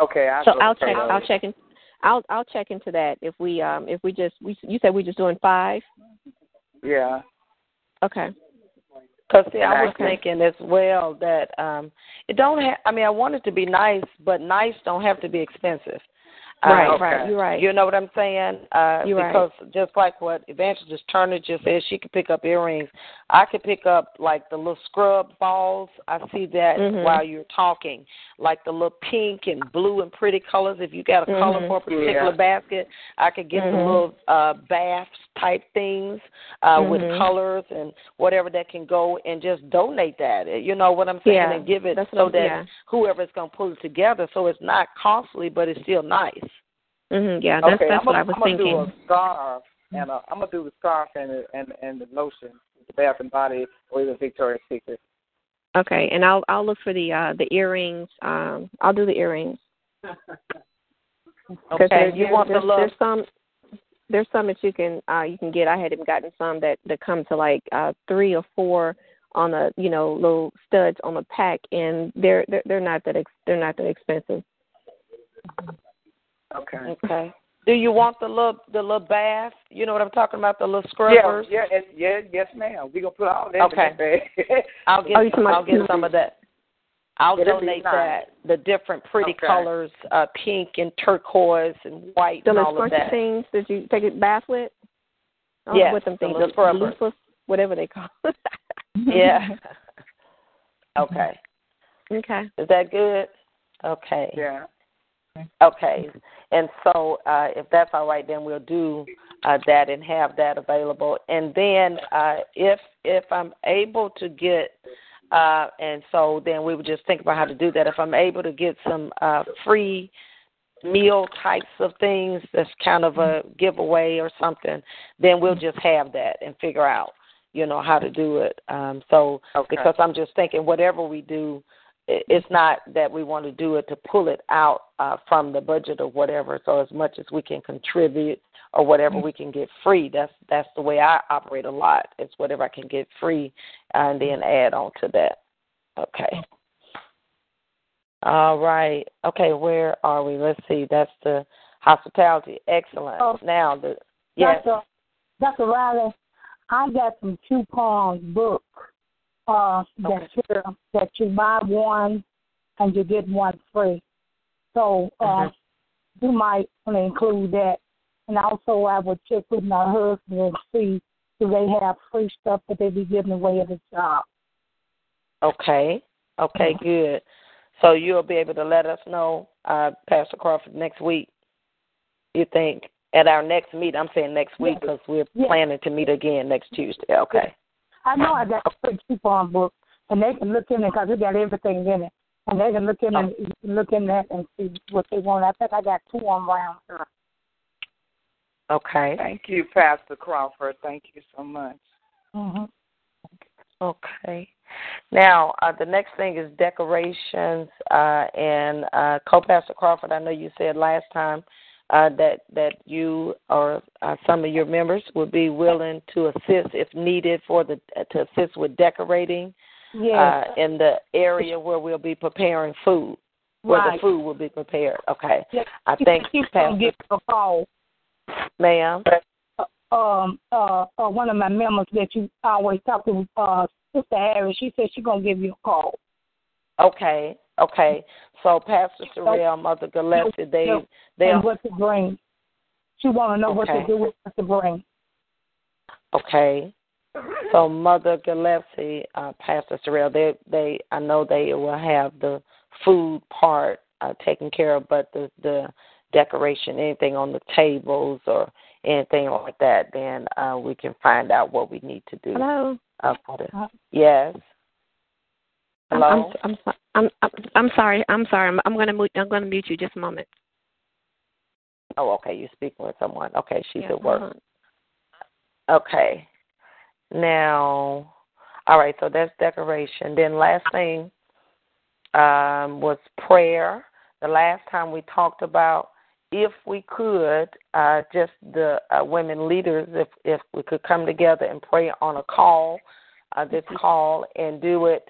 Okay, I'll so I'll check. Cato's. I'll check in. I'll I'll check into that if we um if we just we you said we're just doing five. Yeah. Okay. Because see, I was Okay. thinking as well that um it don't have. I mean, I want it to be nice, but nice don't have to be expensive. Right, Uh, right. You're right. You know what I'm saying? Uh, You're right. because just like what Evangelist Turner just said, she could pick up earrings. I could pick up like the little scrub balls. I see that Mhm. while you're talking, like the little pink and blue and pretty colors. If you got a color Mhm. for a particular Yeah. basket, I could get the Mhm. little uh baths type things uh with Mhm. colors and whatever that can go and just donate that. You know what I'm saying? Yeah, and give it that's so what- that yeah. whoever's gonna pull it together so it's not costly but it's still nice. Mhm. Yeah, that's okay, that's I'm what gonna, I was I'm gonna thinking. do a scarf and a, I'm gonna do the scarf and the, and and the lotion, the Bath and Body or even Victoria's Secret. Okay, and I'll I'll look for the uh the earrings. Um, I'll do the earrings. Okay, you want the look. there's some there's some that you can uh you can get. I had gotten some that that come to like uh three or four on a you know little studs on a pack, and they're they're they're not that ex- they're not that expensive. Okay. Okay. Do you want the little the little bath? You know what I'm talking about? The little scrubbers. yeah, yes, yeah, yes, ma'am. We gonna put all that Okay. in that bag. I'll get Oh, you talking I'll get some of that. I'll Yeah, that'd donate nice. that. The different pretty Okay. colors, uh pink and turquoise and white The and little all of scrunchy that. things that you take a bath with. I don't Yes, what them the things, the scrubbers. loofahs, whatever they call. it. Yeah. okay. Okay. Is that good? Okay. yeah. Okay. And so uh, if that's all right, then we'll do uh, that and have that available. And then uh, if if I'm able to get, uh, and so then we would just think about how to do that. If I'm able to get some uh, free meal types of things, that's kind of a giveaway or something, then we'll just have that and figure out, you know, how to do it. Um, so Okay. because I'm just thinking whatever we do, it's not that we want to do it to pull it out uh, from the budget or whatever. So as much as we can contribute or whatever we can get free, that's that's the way I operate a lot. It's whatever I can get free and then add on to that. Okay. All right. Okay, where are we? Let's see. That's the hospitality. Excellent. Oh. now the yes. Dr. Dr. Riley, I got some coupons book uh, that you that you buy one and you get one free. So uh, Mhm. you might want to include that. And also, I would check with my husband and see do they have free stuff that they be giving away at the job. Okay. Okay, good. So you'll be able to let us know, uh, Pastor Crawford, next week. You think at our next meet? I'm saying next week because we're Yeah. planning to meet again next Tuesday. Okay. I know I got a free coupon book, and they can look in it because it got everything in it. And they can look in and look in that and see what they want. I think I got two on round. here. Okay. Thank you, Pastor Crawford. Thank you so much. Mm-hmm. Okay. Now, uh, the next thing is decorations, uh, and uh, co-pastor Crawford. I know you said last time uh, that that you or uh, some of your members would be willing to assist if needed for the to assist with decorating Yeah. uh, in the area where we'll be preparing food, where Right. the food will be prepared. Okay. Yeah. I think She's gonna Pastor, give you a call. ma'am. Um, uh, uh, one of my members that you always talk to, uh, Sister Harris. She said she's gonna give you a call. Okay. Okay. So Pastor Sorrell, Mother Gillespie, they they and what to bring. She want to know what to do with what to bring. Okay. So Mother Gillespie, uh, Pastor Sorrell, they they I know they will have the food part uh, taken care of, but the the decoration, anything on the tables or anything like that, then uh, we can find out what we need to do. Hello. Uh, for the, yes. Hello. I'm, I'm, I'm, I'm, I'm sorry. I'm sorry. I'm, I'm going to mute. I'm going to mute you just a moment. Oh, okay. You're speaking with someone. Okay, she's Yeah, at work. hold Okay. Now, all right. So that's decoration. Then last thing um, was prayer. The last time we talked about if we could, uh, just the uh, women leaders, if if we could come together and pray on a call, uh, this call and do it.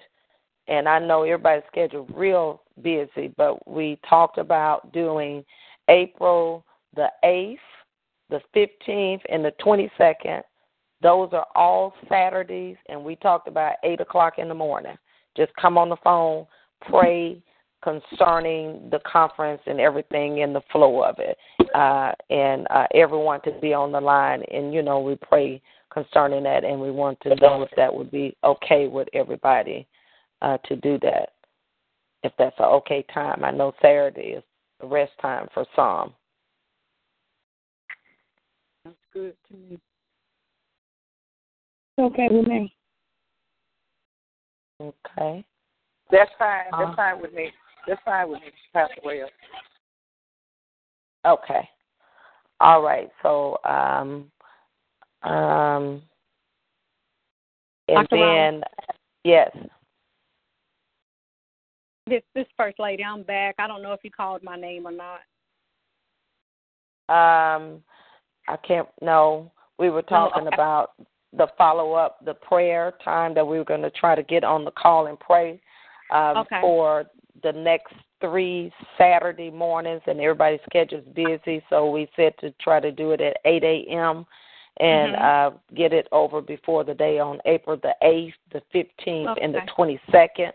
And I know everybody's scheduled real busy, but we talked about doing April the eighth, the fifteenth, and the twenty second. Those are all Saturdays, and we talked about eight o'clock in the morning. Just come on the phone, pray concerning the conference and everything in the flow of it, uh, and uh, everyone to be on the line. And you know, we pray concerning that, and we want to know if that would be okay with everybody uh, to do that. If that's an okay time, I know Saturday is the rest time for some. That's good to me. Okay with me. Okay. That's fine. Uh, That's fine with me. That's fine with me, Pastor Wells. Okay. All right. So, um, um, and Dr. Rowland? then, yes. This this first lady, I'm back. I don't know if you called my name or not. Um, I can't. No, we were talking okay. about the follow up, the prayer time that we were going to try to get on the call and pray um, Okay. for the next three Saturday mornings, and everybody's schedule's busy, so we said to try to do it at 8 a.m. and Mhm. uh, get it over before the day on April the 8th, the 15th, and the 22nd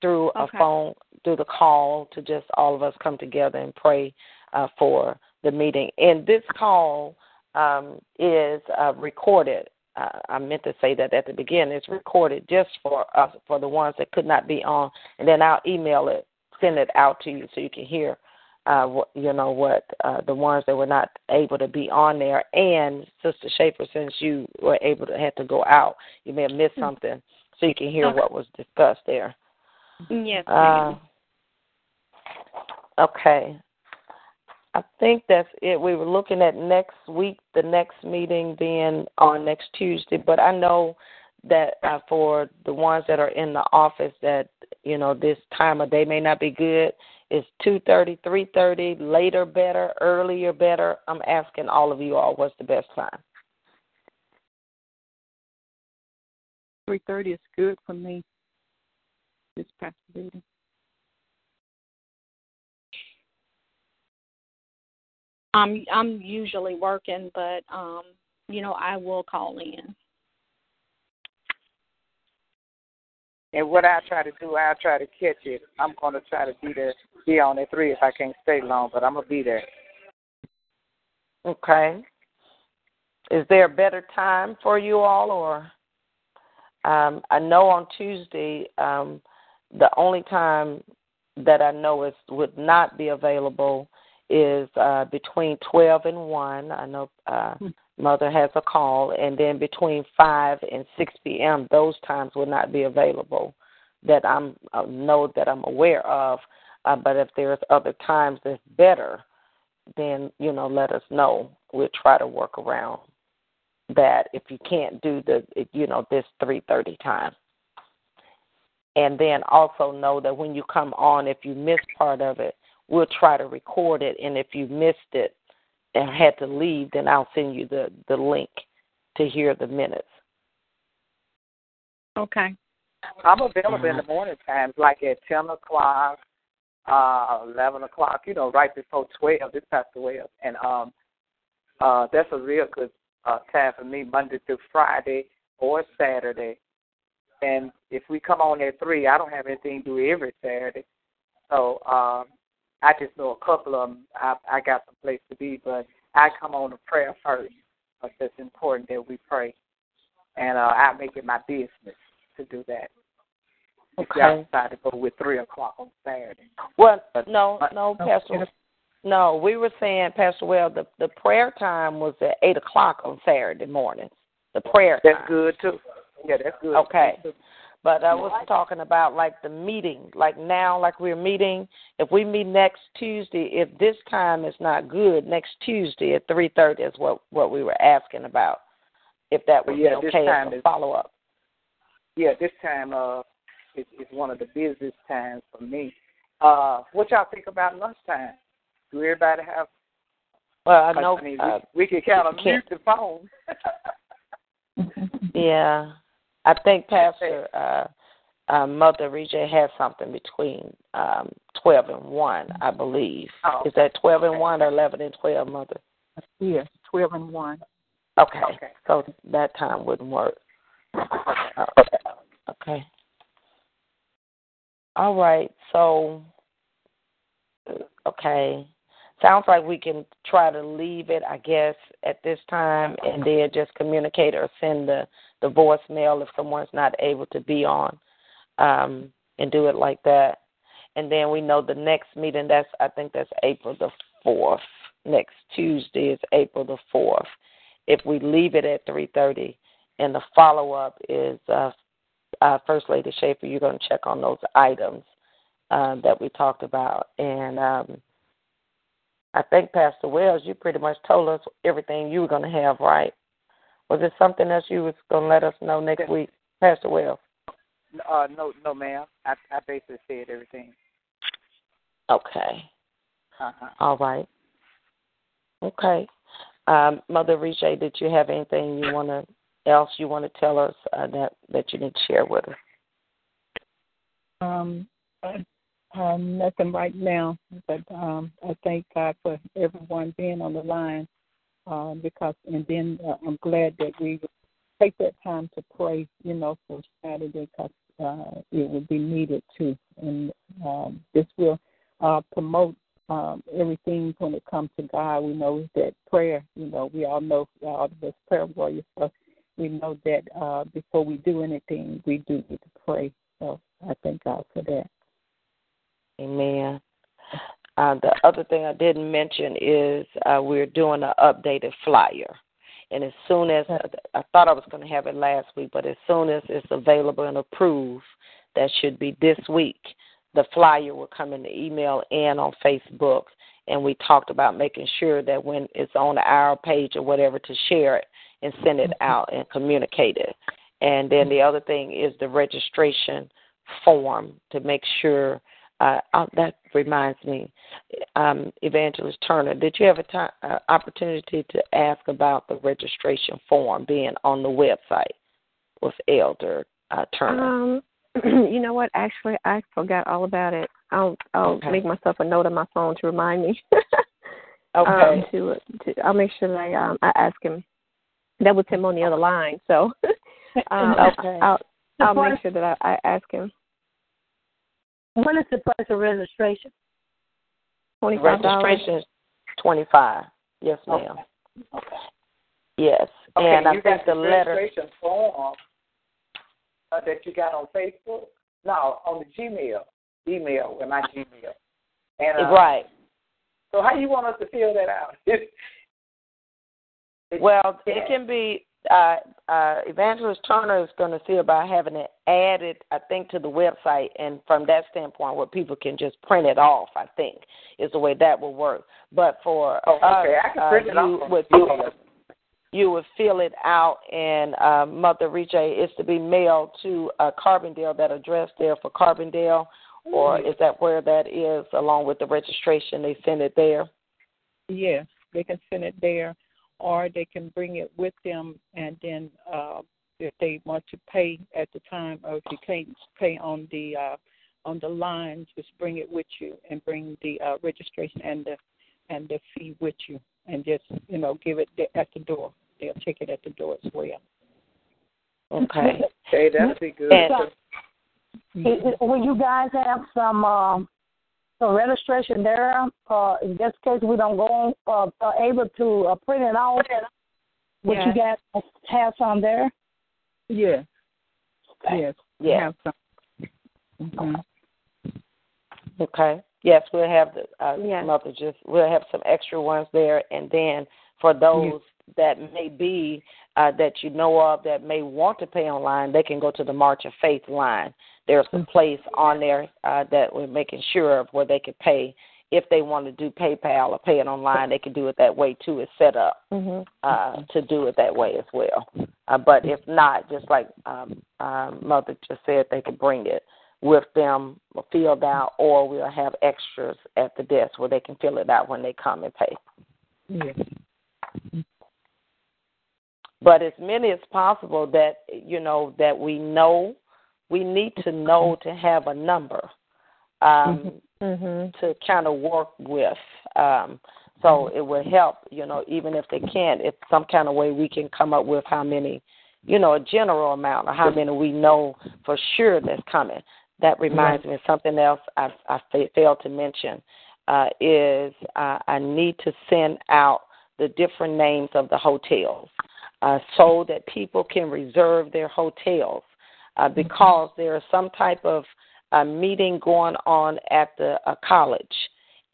through a phone, through the call to just all of us come together and pray uh, for the meeting. And this call um, is uh, recorded. Uh, I meant to say that at the beginning. It's recorded just for us, for the ones that could not be on, and then I'll email it, send it out to you so you can hear. Uh, what, you know what uh, the ones that were not able to be on there, and Sister Schaefer, since you were able to had to go out, you may have missed something, so you can hear Okay. what was discussed there. Yes. Uh, okay. I think that's it. We were looking at next week, the next meeting being on next Tuesday, but I know that uh, for the ones that are in the office that you know this time of day may not be good. It's two thirty, three thirty, later better, earlier better. I'm asking all of you all what's the best time. Three thirty is good for me. This Pastor Betty. I'm I'm usually working, but um, you know, I will call in. And what I try to do, I try to catch it. I'm going to try to be there, be on at three if I can't stay long, but I'm gonna be there. Okay. Is there a better time for you all, or um, I know on Tuesday um, the only time that I know is would not be available is uh, between twelve and one. I know uh, mother has a call, and then between five and six p.m. Those times would not be available that I'm uh, know that I'm aware of. Uh, but if there's other times that's better, then you know let us know. We'll try to work around that if you can't do the you know this 3:30 time. And then also know that when you come on, if you miss part of it, we'll try to record it. And if you missed it and had to leave, then I'll send you the the link to hear the minutes. Okay. I'm available in the morning times, like at ten o'clock, uh, eleven o'clock. You know, right before twelve. This past twelve, and um, uh, that's a real good uh, time for me, Monday through Friday or Saturday. And if we come on at three, I don't have anything to do every Saturday. So um, I just know a couple of them. I, I got some place to be, but I come on to prayer first because it's important that we pray. And uh, I make it my business to do that. If y'all Okay. decide to go with three o'clock on Saturday. Well, no, no, Pastor. No, we were saying, Pastor Well, the the prayer time was at eight o'clock on Saturday morning. The prayer Time. That's good too. Yeah, that's good. Okay. But I was talking about like the meeting, like now, like we're meeting. If we meet next Tuesday, if this time is not good, next Tuesday at three thirty is what what we were asking about. If that would yeah, be this okay time as a follow up. Yeah, this time uh is is one of the busiest times for me. Uh what y'all think about lunchtime? Do everybody have Well, I know. I mean, uh, we, we can kind of mute the phone. Yeah, I think Pastor uh, uh, Mother Rejay has something between um, twelve and one, I believe. Oh, Is that twelve and one or eleven and twelve, Mother? Yes, twelve and one. Okay, Okay. so that time wouldn't work. Uh, okay. All right. So, okay. Sounds like we can try to leave it, I guess, at this time, and then just communicate or send the the voicemail if someone's not able to be on, um, and do it like that. And then we know the next meeting. That's I think that's April the fourth. Next Tuesday is April the fourth. If we leave it at three thirty, and the follow up is uh, uh, First Lady Schaefer. You're going to check on those items um, that we talked about, and um, I think Pastor Wells, you pretty much told us everything you were going to have, right? Was there something else you was going to let us know next week, Pastor Wells? uh no no ma'am. I I basically said everything. Okay. Uh-huh. All right. Okay. Um, Mother Riche, did you have anything you want to else you want to tell us uh, that that you need to share with us? Um, uh, um, nothing right now, but um, I thank God for everyone being on the line. Um, because, and then uh, I'm glad that we take that time to pray, you know, for Saturday, because uh, it will be needed too, and um, this will uh, promote um, everything when it comes to God. We know that prayer, you know, we all know all of us prayer warriors, so we know that uh, before we do anything, we do need to pray. So I thank God for that. Amen. Uh, the other thing I didn't mention is uh, we're doing an updated flyer. And as soon as I thought I was going to have it last week, but as soon as it's available and approved, that should be this week. The flyer will come in the email and on Facebook. And we talked about making sure that when it's on our page or whatever, to share it and send it out and communicate it. And then the other thing is the registration form to make sure. Uh, uh, that reminds me, um, Evangelist Turner, did you have a time, uh, opportunity to ask about the registration form being on the website with Elder uh, Turner? Um, you know what? Actually, I forgot all about it. I'll I'll Okay. make myself a note on my phone to remind me. Okay. Um, to, to I'll make sure that I um I ask him. That was him on the other line, so um, Okay. I'll I'll make sure that I, I ask him. What is the price of registration? Twenty five dollars. Registration is twenty five. Yes, ma'am. Okay. Yes, Okay, and I you think got the the letter. registration form uh, that you got on Facebook. No, on the Gmail email with my Gmail. And uh, Right. So how you want us to fill that out? Well, it can be. Uh, uh, Evangelist Turner is going to see about having it added, I think, to the website, and from that standpoint, where people can just print it off. I think is the way that will work. But for Oh, okay. us, I can uh, print it you off would you would fill it out, and uh, Mother Riche is to be mailed to uh, Carbondale. That address there for Carbondale, or is that where that is, along with the registration? They send it there. Yes, they can send it there, or they can bring it with them, and then uh, if they want to pay at the time, or if you can't pay on the uh, on the line, just bring it with you and bring the uh, registration and the and the fee with you, and just you know give it the- at the door. They'll check it at the door as well. Okay. Okay, that'll be good. And- It- it- Will you guys have some um, some registration there? Uh, in this case, we don't go uh, uh, able to uh, print it out. Would you guys have some there? Yes. Yes. we Yeah. Have some. Mhm. Okay. Yes, we'll have the uh, Yes. mother just we'll have some extra ones there, and then for those that may be uh, that you know of that may want to pay online, they can go to the March of Faith line. There's a place on there uh, that we're making sure of where they can pay. If they want to do PayPal or pay it online, they can do it that way too. It's set up Mhm. uh, to do it that way as well. Uh, but if not, just like um, um, Mother just said, they could bring it with them filled out, or we'll have extras at the desk where they can fill it out when they come and pay. Yes. But as many as possible that you know that we know, we need to know to have a number um, Mhm. to kind of work with. Um, so it will help, you know, even if they can't, if some kind of way we can come up with how many, you know, a general amount or how many we know for sure that's coming. That reminds me of something else I, I fa- failed to mention uh, is uh, I need to send out the different names of the hotels uh, so that people can reserve their hotels uh, because there is some type of uh, meeting going on at the uh, college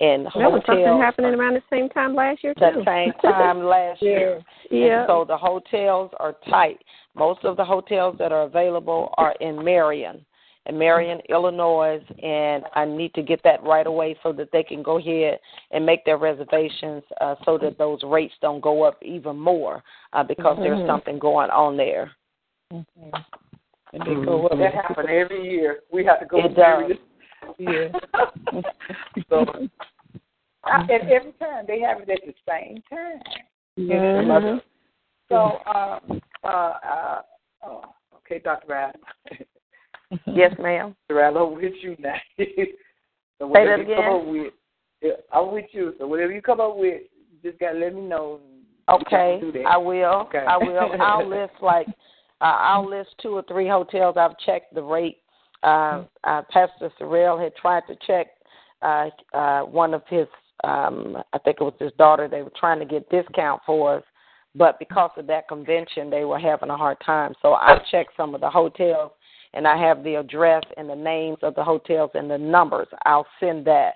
and That was something happening around the same time last year the same time last year. Yeah. And so the hotels are tight. Most of the hotels that are available are in Marion, in Marion, Illinois, and I need to get that right away so that they can go ahead and make their reservations uh, so that those rates don't go up even more uh, because there's Mhm. something going on there. And they go up. That happens every year. We have to go It to does. Yeah. so, I, and every time they have it at the same time. Mhm. So, uh, uh, uh, oh, okay, Dr. Rad. Yes, ma'am. Dr. Rad, I'm with you now. so Say that you come again. up with, yeah, I'm with you. So whatever you come up with, you just gotta let me know. Okay. I will. Okay. I will. I'll list like uh, I'll list two or three hotels. I've checked the rate. Uh, uh, Pastor Sorrell had tried to check uh, uh, one of his. Um, I think it was his daughter. They were trying to get discount for us, but because of that convention, they were having a hard time. So I checked some of the hotels, and I have the address and the names of the hotels and the numbers. I'll send that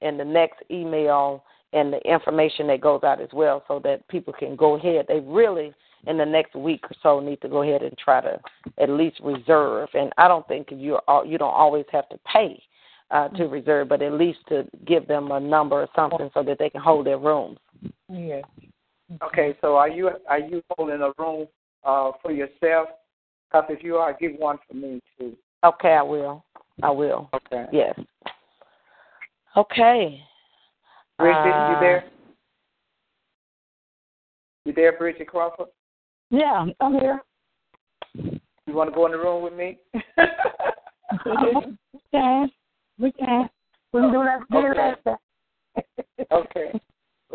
in the next email and the information that goes out as well so that people can go ahead. They really in the next week or so need to go ahead and try to at least reserve. And I don't think you you don't always have to pay uh, to reserve, but at least to give them a number or something so that they can hold their rooms. Yeah. Okay, so are you are you holding a room uh, for yourself? Because if you are, give one for me too. Okay, I will. I will. Okay. Yes. Okay. Bridget, Uh, you there? You there, Bridget Crawford? Yeah, I'm here. You want to go in the room with me? we can. We can. We can do that. Do Okay. that. okay.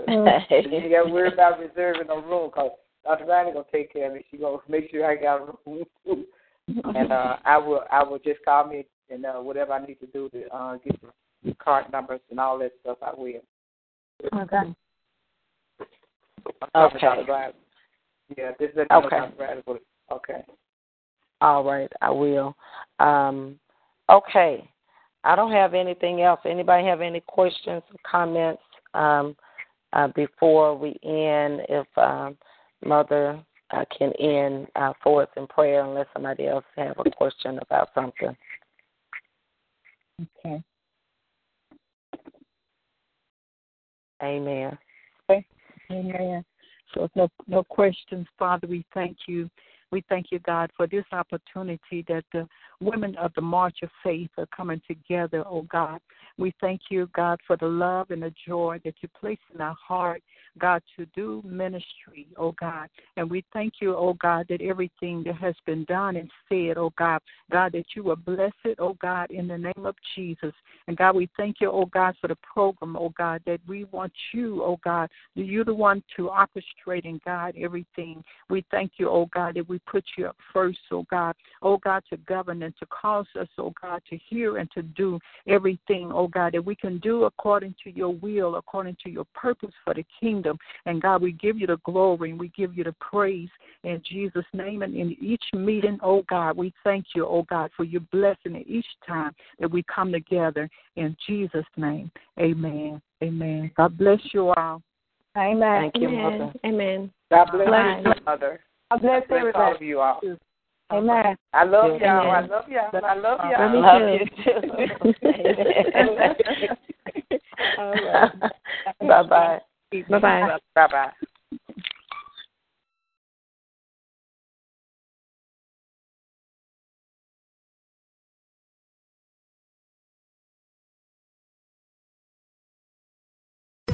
you got to worry about reserving a room because Dr. Riley gonna take care of it. She gonna make sure I got a room, and uh, I will I will just call me and uh, whatever I need to do to uh, get the card numbers and all that stuff. I will. Okay. I'm talking to Okay. Dr. Riley. Yeah, this is okay. Okay. Dr. Riley. will- Okay. All right, I will. Um, okay. I don't have anything else. Anybody have any questions or comments um, uh, before we end? If um, Mother uh, can end uh, for us in prayer, unless somebody else have a question about something. Okay. Amen. Amen. No no questions, Father, we thank you. We thank you, God, for this opportunity that the women of the March of Faith are coming together, oh God. We thank you, God, for the love and the joy that you place in our heart, God, to do ministry, oh God. And we thank you, oh God, that everything that has been done and said, oh God, God, that you will bless it, oh God, in the name of Jesus. And God, we thank you, oh God, for the program, oh God, that we want you, oh God, you're the one to orchestrate and guide everything. We thank you, oh God, that we put you up first, oh God, oh God, to govern and to cause us, oh God, to hear and to do everything, oh God, that we can do according to your will, according to your purpose for the kingdom. And God, we give you the glory and we give you the praise in Jesus' name. And in each meeting, oh God, we thank you, oh God, for your blessing each time that we come together in Jesus' name. Amen. Amen. God bless you all. Amen. Thank you, Amen. Mother. Amen. God bless Bye. you, Mother. God bless God bless all everybody. of you all. Amen. I love y'all. I love y'all. I love y'all. Love me Love you too. Bye bye. Bye